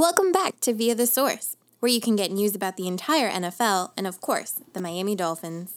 Welcome back to Via the Source, where you can get news about the entire NFL and, of course, the Miami Dolphins.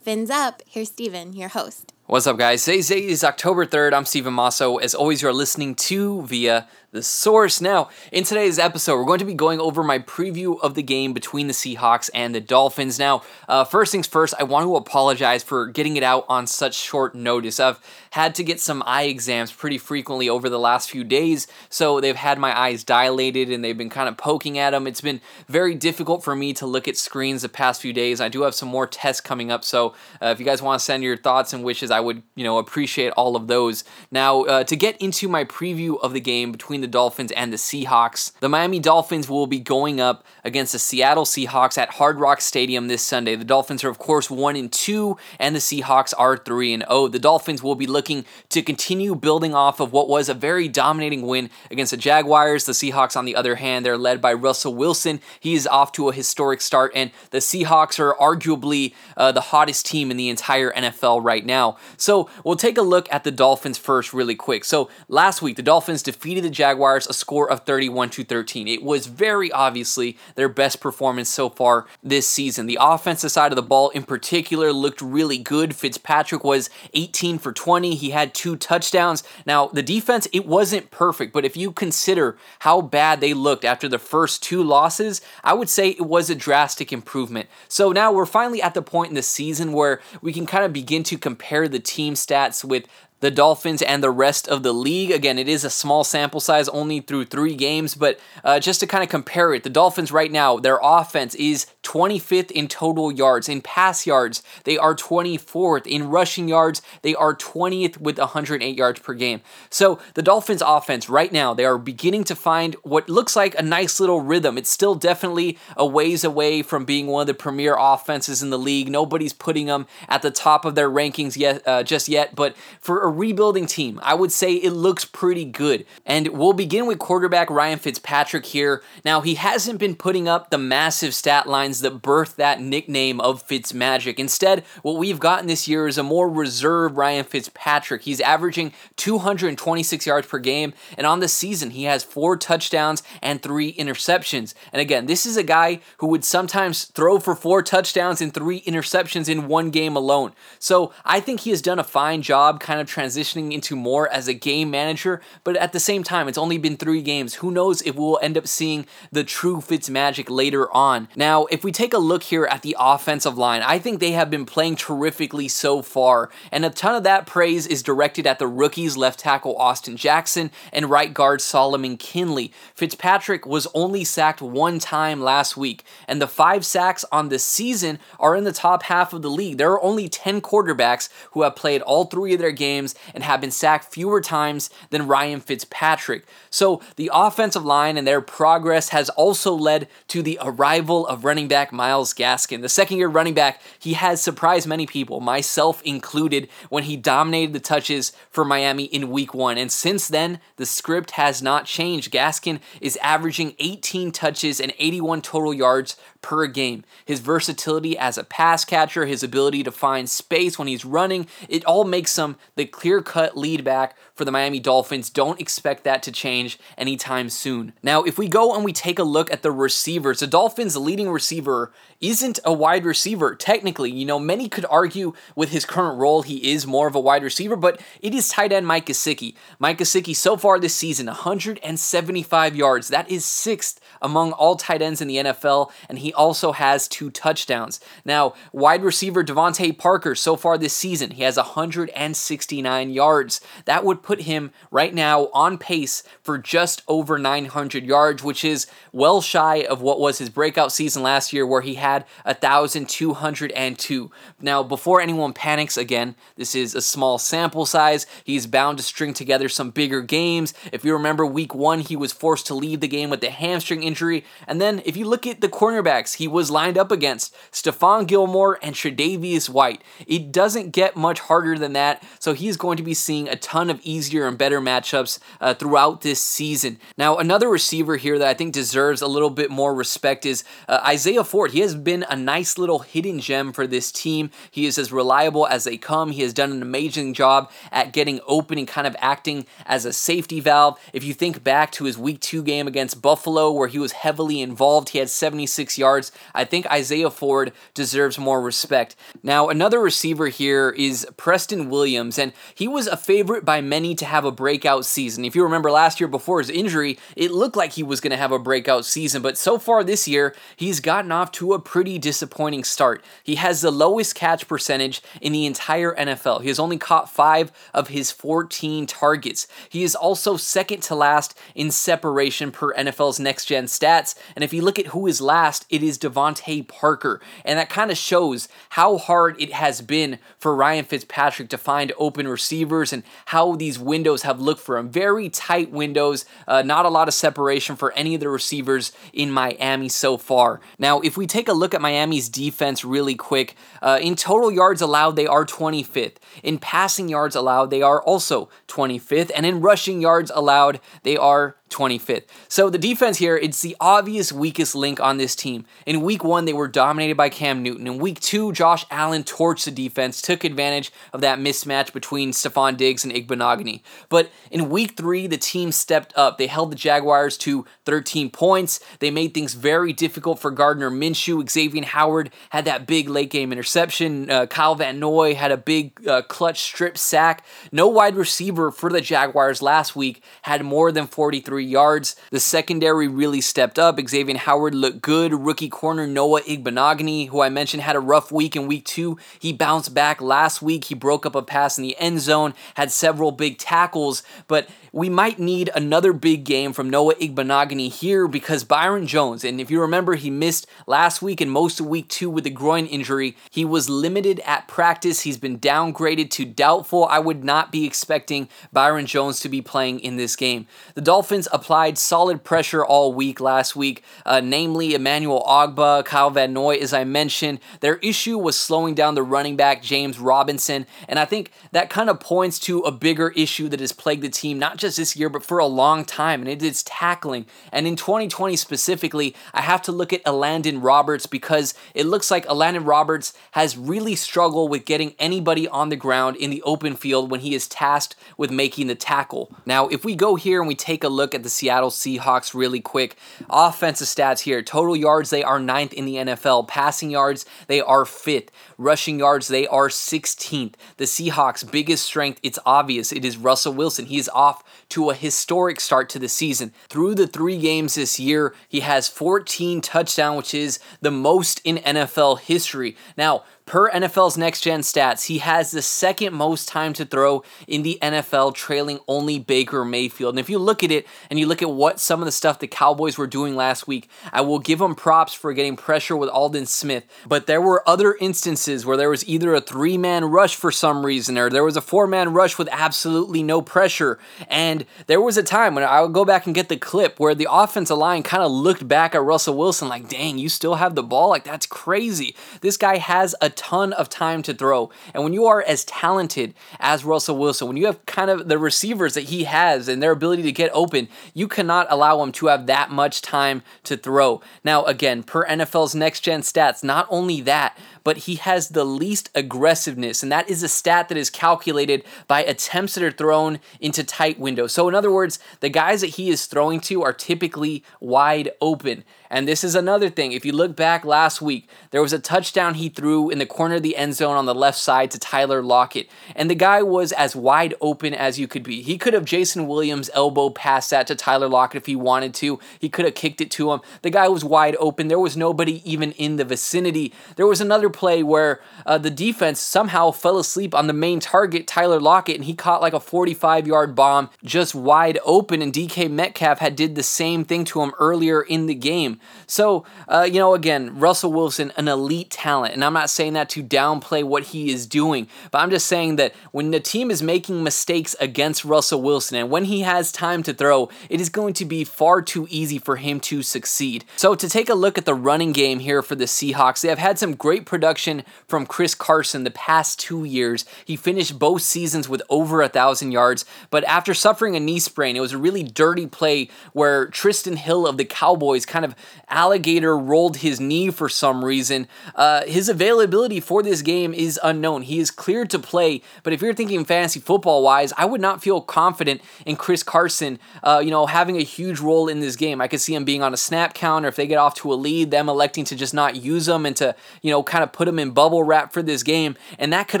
Fins up, here's Steven, your host. What's up, guys? Today is October 3rd. I'm Steven Masso. As always, you're listening to Via the source. Now, in today's episode, we're going to be going over my preview of the game between the Seahawks and the Dolphins. Now, uh, first things first, I want to apologize for getting it out on such short notice. I've had to get some eye exams pretty frequently over the last few days, so they've had my eyes dilated and they've been kind of poking at them. It's been very difficult for me to look at screens the past few days. I do have some more tests coming up, so uh, if you guys want to send your thoughts and wishes, I would, you know, appreciate all of those. Now, uh, to get into my preview of the game between the Dolphins and the Seahawks. The Miami Dolphins will be going up against the Seattle Seahawks at Hard Rock Stadium this Sunday. The Dolphins are of course 1 and 2 and the Seahawks are 3 and 0. The Dolphins will be looking to continue building off of what was a very dominating win against the Jaguars. The Seahawks on the other hand, they're led by Russell Wilson. He is off to a historic start and the Seahawks are arguably uh, the hottest team in the entire NFL right now. So, we'll take a look at the Dolphins first really quick. So, last week the Dolphins defeated the Jaguars a score of 31 to 13. It was very obviously their best performance so far this season. The offensive side of the ball in particular looked really good. Fitzpatrick was 18 for 20. He had two touchdowns. Now, the defense, it wasn't perfect, but if you consider how bad they looked after the first two losses, I would say it was a drastic improvement. So now we're finally at the point in the season where we can kind of begin to compare the team stats with the Dolphins and the rest of the league. Again, it is a small sample size, only through three games, but uh, just to kind of compare it, the Dolphins right now, their offense is 25th in total yards. In pass yards, they are 24th. In rushing yards, they are 20th with 108 yards per game. So the Dolphins offense right now, they are beginning to find what looks like a nice little rhythm. It's still definitely a ways away from being one of the premier offenses in the league. Nobody's putting them at the top of their rankings yet, uh, just yet, but for a rebuilding team. I would say it looks pretty good. And we'll begin with quarterback Ryan Fitzpatrick here. Now, he hasn't been putting up the massive stat lines that birthed that nickname of Fitzmagic. Instead, what we've gotten this year is a more reserved Ryan Fitzpatrick. He's averaging 226 yards per game, and on the season, he has four touchdowns and three interceptions. And again, this is a guy who would sometimes throw for four touchdowns and three interceptions in one game alone. So I think he has done a fine job kind of transitioning into more as a game manager, but at the same time, it's only been three games. Who knows if we'll end up seeing the true Fitz magic later on. Now, if we take a look here at the offensive line, I think they have been playing terrifically so far, and a ton of that praise is directed at the rookies left tackle Austin Jackson and right guard Solomon Kindley. Fitzpatrick was only sacked one time last week, and the five sacks on the season are in the top half of the league. There are only 10 quarterbacks who have played all three of their games and have been sacked fewer times than Ryan Fitzpatrick. So the offensive line and their progress has also led to the arrival of running back Myles Gaskin. The second year running back, he has surprised many people, myself included, when he dominated the touches for Miami in week one. And since then, the script has not changed. Gaskin is averaging 18 touches and 81 total yards per game. His versatility as a pass catcher, his ability to find space when he's running, it all makes him the clear cut lead back for the Miami Dolphins. Don't expect that to change anytime soon. Now, if we go and we take a look at the receivers, the Dolphins' leading receiver isn't a wide receiver. Technically, you know, many could argue with his current role, he is more of a wide receiver, but it is tight end Mike Gesicki. Mike Gesicki, so far this season, 175 yards. That is sixth among all tight ends in the NFL, and he also has two touchdowns. Now, wide receiver DeVante Parker, so far this season, he has 169 yards. That would put him right now on pace for just over 900 yards, which is well shy of what was his breakout season last year, where he had 1,202. Now, before anyone panics again, this is a small sample size. He's bound to string together some bigger games. If you remember week one, he was forced to leave the game with a hamstring injury. And then if you look at the cornerbacks he was lined up against, Stephon Gilmore and Tre'Davious White, it doesn't get much harder than that. So he's going to be seeing a ton of easier and better matchups uh, throughout this season. Now, another receiver here that I think deserves a little bit more respect is uh, Isaiah Ford. He has been a nice little hidden gem for this team. He is as reliable as they come. He has done an amazing job at getting open and kind of acting as a safety valve. If you think back to his week two game against Buffalo, where he was heavily involved, he had 76 yards. I think Isaiah Ford deserves more respect. Now, another receiver here is Preston Williams, and he was a favorite by many to have a breakout season. If you remember last year before his injury, it looked like he was going to have a breakout season, but so far this year, he's gotten off to a pretty disappointing start. He has the lowest catch percentage in the entire NFL. He has only caught five of his 14 targets. He is also second to last in separation per NFL's next gen stats. And if you look at who is last, it is DeVante Parker. And that kind of shows how hard it has been for Ryan Fitzpatrick to find open receivers and how these windows have looked for him. Very tight windows, uh, not a lot of separation for any of the receivers in Miami so far. Now, if we take a look at Miami's defense really quick, uh, in total yards allowed, they are 25th. In passing yards allowed, they are also 25th. And in rushing yards allowed, they are 25th. So the defense here, it's the obvious weakest link on this team. In week one, they were dominated by Cam Newton. In week two, Josh Allen torched the defense, took advantage of that mismatch between Stefon Diggs and Igbinoghene. But in week three, the team stepped up. They held the Jaguars to 13 points. They made things very difficult for Gardner Minshew. Xavier Howard had that big late game interception. Uh, Kyle Van Noy had a big uh, clutch strip sack. No wide receiver for the Jaguars last week had more than 43 yards. The secondary really stepped up. Xavier Howard looked good. Rookie corner Noah Igbinoghene, who I mentioned had a rough week in week two, he bounced back last week. He broke up a pass in the end zone, had several big tackles, but we might need another big game from Noah Igbinoghene here because Byron Jones, and if you remember, he missed last week and most of week two with a groin injury. He was limited at practice. He's been downgraded to doubtful. I would not be expecting Byron Jones to be playing in this game. The Dolphins applied solid pressure all week last week, uh, namely Emmanuel Ogbah, Kyle Van Noy, as I mentioned. Their issue was slowing down the running back, James Robinson, and I think that kind of points to a bigger issue that has plagued the team, not just this year, but for a long time, and it is tackling. And in 2020 specifically, I have to look at Elandon Roberts because it looks like Elandon Roberts has really struggled with getting anybody on the ground in the open field when he is tasked with making the tackle. Now, if we go here and we take a look at the Seattle Seahawks really quick, offensive stats here total yards, they are ninth in the NFL, passing yards, they are fifth, rushing yards, they are 16th. The Seahawks' biggest strength, it's obvious, it is Russell Wilson. He is off to a historic start to the season. Through the three games this year, he has 14 touchdowns, which is the most in NFL history. Now, Per NFL's next gen stats, he has the second most time to throw in the NFL, trailing only Baker Mayfield. And if you look at it and you look at what some of the stuff the Cowboys were doing last week, I will give them props for getting pressure with Aldon Smith. But there were other instances where there was either a three man rush for some reason or there was a four man rush with absolutely no pressure. And there was a time when I would go back and get the clip where the offensive line kind of looked back at Russell Wilson like, dang, you still have the ball? Like, that's crazy. This guy has a ton of time to throw. And when you are as talented as Russell Wilson, when you have kind of the receivers that he has and their ability to get open, you cannot allow him to have that much time to throw. Now, again, per NFL's next gen stats, not only that, but he has the least aggressiveness, and that is a stat that is calculated by attempts that are thrown into tight windows. So, in other words, the guys that he is throwing to are typically wide open. And this is another thing. If you look back last week, there was a touchdown he threw in the corner of the end zone on the left side to Tyler Lockett. And the guy was as wide open as you could be. He could have Jason Williams elbow passed that to Tyler Lockett if he wanted to. He could have kicked it to him. The guy was wide open. There was nobody even in the vicinity. There was another play where uh, the defense somehow fell asleep on the main target, Tyler Lockett, and he caught like a 45 yard bomb just wide open. And DK Metcalf had did the same thing to him earlier in the game. So, uh, you know, again, Russell Wilson, an elite talent. And I'm not saying that to downplay what he is doing, but I'm just saying that when the team is making mistakes against Russell Wilson and when he has time to throw, it is going to be far too easy for him to succeed. So, to take a look at the running game here for the Seahawks, they have had some great production production from Chris Carson the past two years. He finished both seasons with over a thousand yards, but after suffering a knee sprain, it was a really dirty play where Trysten Hill of the Cowboys kind of alligator rolled his knee for some reason. Uh, his availability for this game is unknown. He is cleared to play, but if you're thinking fantasy football wise, I would not feel confident in Chris Carson, uh, you know, having a huge role in this game. I could see him being on a snap count, or if they get off to a lead, them electing to just not use him and to, you know, kind of put him in bubble wrap for this game. And that could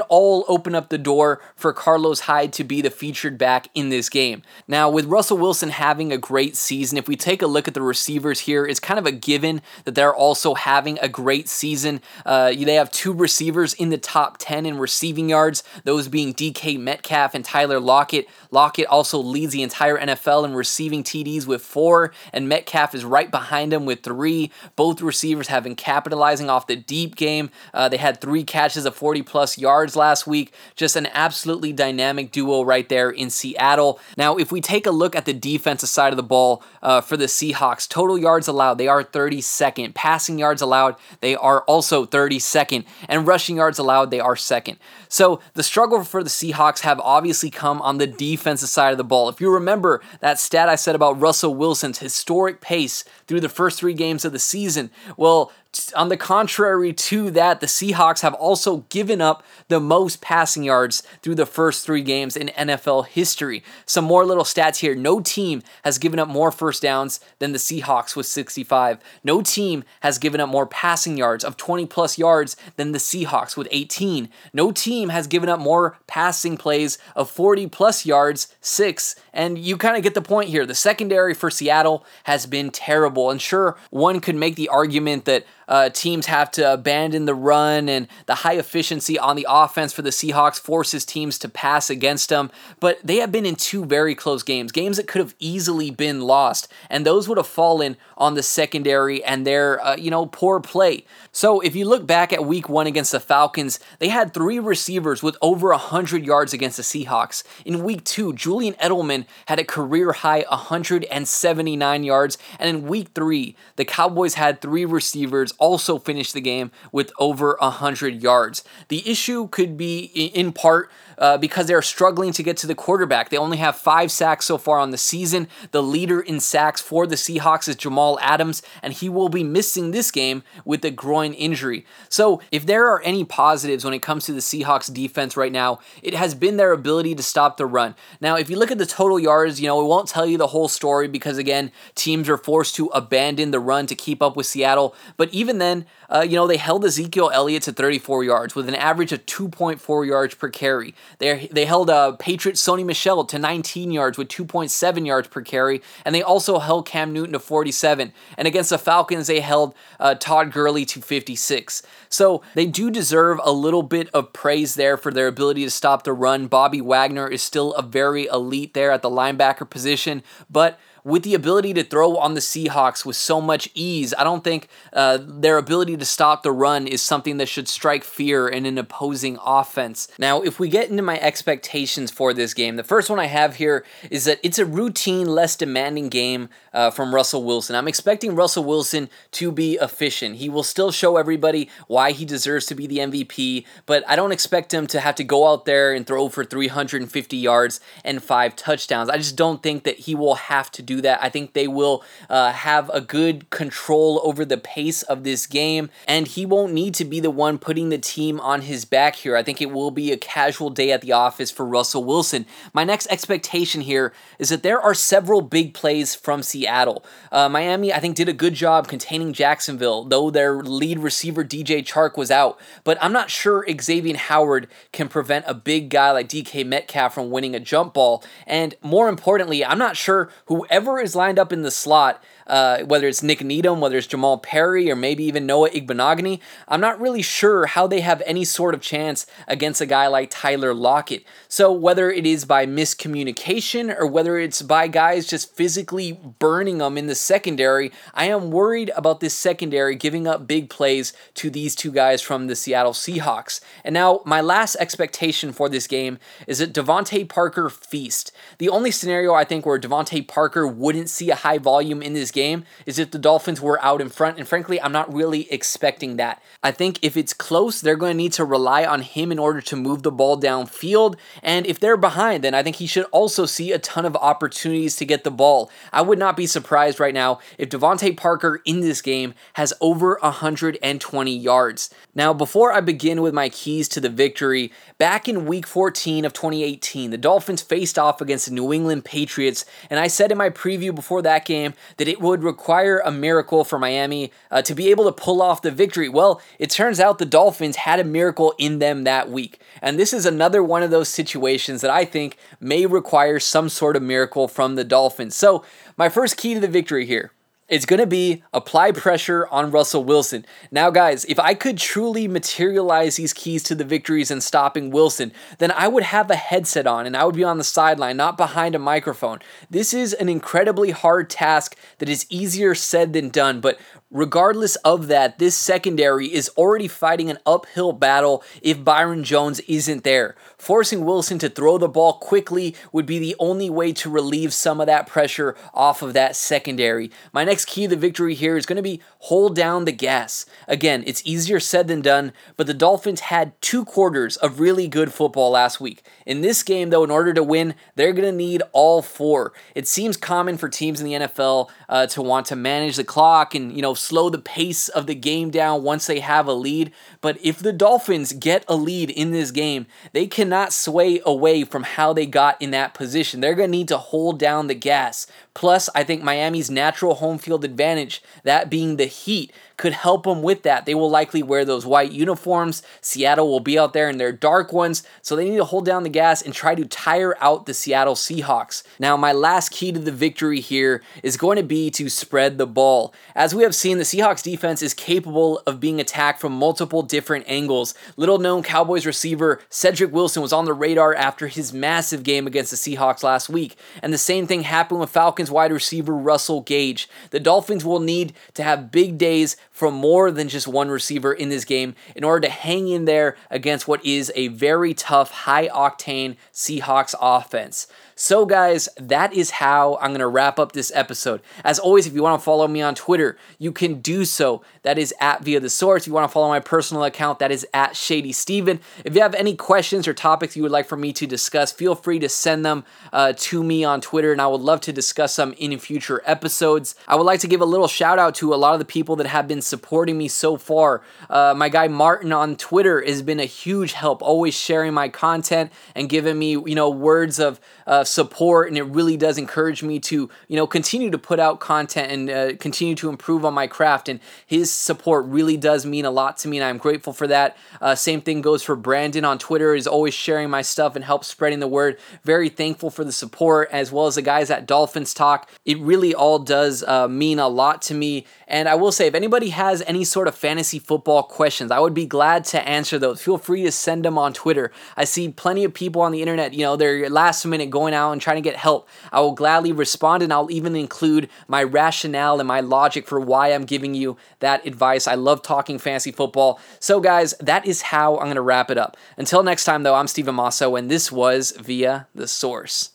all open up the door for Carlos Hyde to be the featured back in this game. Now, with Russell Wilson having a great season, if we take a look at the receivers here, it's kind of a given that they're also having a great season. Uh, they have two receivers in the top 10 in receiving yards, those being DK Metcalf and Tyler Lockett. Lockett also leads the entire NFL in receiving TDs with four, and Metcalf is right behind him with three. Both receivers have been capitalizing off the deep game. Uh, they had three catches of 40 plus yards last week. Just an absolutely dynamic duo right there in Seattle. Now, if we take a look at the defensive side of the ball uh, for the Seahawks, total yards allowed, they are 32nd. Passing yards allowed, they are also 32nd. And rushing yards allowed, they are second. So the struggle for the Seahawks have obviously come on the defensive side of the ball. If you remember that stat I said about Russell Wilson's historic pace through the first three games of the season, well, on the contrary to that, the Seahawks have also given up the most passing yards through the first three games in NFL history. Some more little stats here. No team has given up more first downs than the Seahawks with 65. No team has given up more passing yards of 20 plus yards than the Seahawks with 18. No team has given up more passing plays of 40 plus yards, six. And you kind of get the point here. The secondary for Seattle has been terrible. And sure, one could make the argument that uh, teams have to abandon the run, and the high efficiency on the offense for the Seahawks forces teams to pass against them. But they have been in two very close games, games that could have easily been lost, and those would have fallen on the secondary and their uh, you know poor play. So if you look back at Week One against the Falcons, they had three receivers with over hundred yards against the Seahawks. In Week Two, Julian Edelman had a career high 179 yards, and in Week Three, the Cowboys had three receivers also finished the game with over 100 yards. The issue could be in part uh, because they're struggling to get to the quarterback. They only have five sacks so far on the season. The leader in sacks for the Seahawks is Jamal Adams, and he will be missing this game with a groin injury. So, if there are any positives when it comes to the Seahawks defense right now, it has been their ability to stop the run. Now, if you look at the total yards, you know, it won't tell you the whole story because, again, teams are forced to abandon the run to keep up with Seattle. But even then, uh, you know, they held Ezekiel Elliott to 34 yards with an average of 2.4 yards per carry. They they held uh, Patriot Sony Michel to 19 yards with 2.7 yards per carry, and they also held Cam Newton to 47. And against the Falcons, they held uh, Todd Gurley to 56. So they do deserve a little bit of praise there for their ability to stop the run. Bobby Wagner is still a very elite there at the linebacker position, but with the ability to throw on the Seahawks with so much ease, I don't think uh, their ability to stop the run is something that should strike fear in an opposing offense. Now, if we get into my expectations for this game, the first one I have here is that it's a routine, less demanding game uh, from Russell Wilson. I'm expecting Russell Wilson to be efficient. He will still show everybody why he deserves to be the MVP, but I don't expect him to have to go out there and throw for 350 yards and five touchdowns. I just don't think that he will have to do do that. I think they will uh, have a good control over the pace of this game, and he won't need to be the one putting the team on his back here. I think it will be a casual day at the office for Russell Wilson. My next expectation here is that there are several big plays from Seattle. Uh, Miami, I think, did a good job containing Jacksonville, though their lead receiver DJ Chark was out. But I'm not sure Xavier Howard can prevent a big guy like DK Metcalf from winning a jump ball. And more importantly, I'm not sure whoever whoever is lined up in the slot uh, whether it's Nik Needham, whether it's Jamal Perry, or maybe even Noah Igbinoghene, I'm not really sure how they have any sort of chance against a guy like Tyler Lockett. So whether it is by miscommunication or whether it's by guys just physically burning them in the secondary, I am worried about this secondary giving up big plays to these two guys from the Seattle Seahawks. And now my last expectation for this game is that DeVante Parker feast. The only scenario I think where DeVante Parker wouldn't see a high volume in this game is if the Dolphins were out in front. And frankly, I'm not really expecting that. I think if it's close, they're going to need to rely on him in order to move the ball downfield. And if they're behind, then I think he should also see a ton of opportunities to get the ball. I would not be surprised right now if DeVante Parker in this game has over 120 yards. Now, before I begin with my keys to the victory, back in week 14 of 2018, the Dolphins faced off against the New England Patriots, and I said in my preview before that game that it would require a miracle for Miami uh, to be able to pull off the victory. Well, it turns out the Dolphins had a miracle in them that week. And this is another one of those situations that I think may require some sort of miracle from the Dolphins. So, my first key to the victory here it's going to be apply pressure on Russell Wilson. Now, guys, if I could truly materialize these keys to the victories and stopping Wilson, then I would have a headset on and I would be on the sideline, not behind a microphone. This is an incredibly hard task that is easier said than done, but regardless of that, this secondary is already fighting an uphill battle if Byron Jones isn't there. Forcing Wilson to throw the ball quickly would be the only way to relieve some of that pressure off of that secondary. My next key to the victory here is going to be hold down the gas. Again, it's easier said than done, but the Dolphins had two quarters of really good football last week. In this game, though, in order to win, they're going to need all four. It seems common for teams in the NFL uh, to want to manage the clock and, you know, slow the pace of the game down once they have a lead. But if the Dolphins get a lead in this game, they cannot sway away from how they got in that position. They're going to need to hold down the gas. Plus, I think Miami's natural home field advantage, that being the heat, could help them with that. They will likely wear those white uniforms. Seattle will be out there in their dark ones, so they need to hold down the gas and try to tire out the Seattle Seahawks. Now, my last key to the victory here is going to be to spread the ball. As we have seen, the Seahawks defense is capable of being attacked from multiple different angles. Little known Cowboys receiver Cedric Wilson was on the radar after his massive game against the Seahawks last week, and the same thing happened with Falcons wide receiver Russell Gage. The Dolphins will need to have big days from more than just one receiver in this game in order to hang in there against what is a very tough, high octane Seahawks offense. So, guys, that is how I'm going to wrap up this episode. As always, if you want to follow me on Twitter, you can do so. That is at Via the Source. If you want to follow my personal account, that is at Shady Steven. If you have any questions or topics you would like for me to discuss, feel free to send them uh, to me on Twitter, and I would love to discuss them in future episodes. I would like to give a little shout out to a lot of the people that have been supporting me so far. Uh, my guy Martin on Twitter has been a huge help, always sharing my content and giving me, you know, words of uh, support, and it really does encourage me to, you know, continue to put out content and uh, continue to improve on my craft. And his support really does mean a lot to me, and I'm grateful for that. Uh, same thing goes for Brandon on Twitter, is always sharing my stuff and helps spreading the word. Very thankful for the support, as well as the guys at Dolphins Talk. It really all does uh, mean a lot to me. And I will say, if anybody has any sort of fantasy football questions, I would be glad to answer those. Feel free to send them on Twitter. I see plenty of people on the internet, you know, they're last minute out and trying to get help. I will gladly respond and I'll even include my rationale and my logic for why I'm giving you that advice. I love talking fantasy football. So, guys, that is how I'm going to wrap it up. Until next time, though, I'm Steven Masso, and this was Via the Source.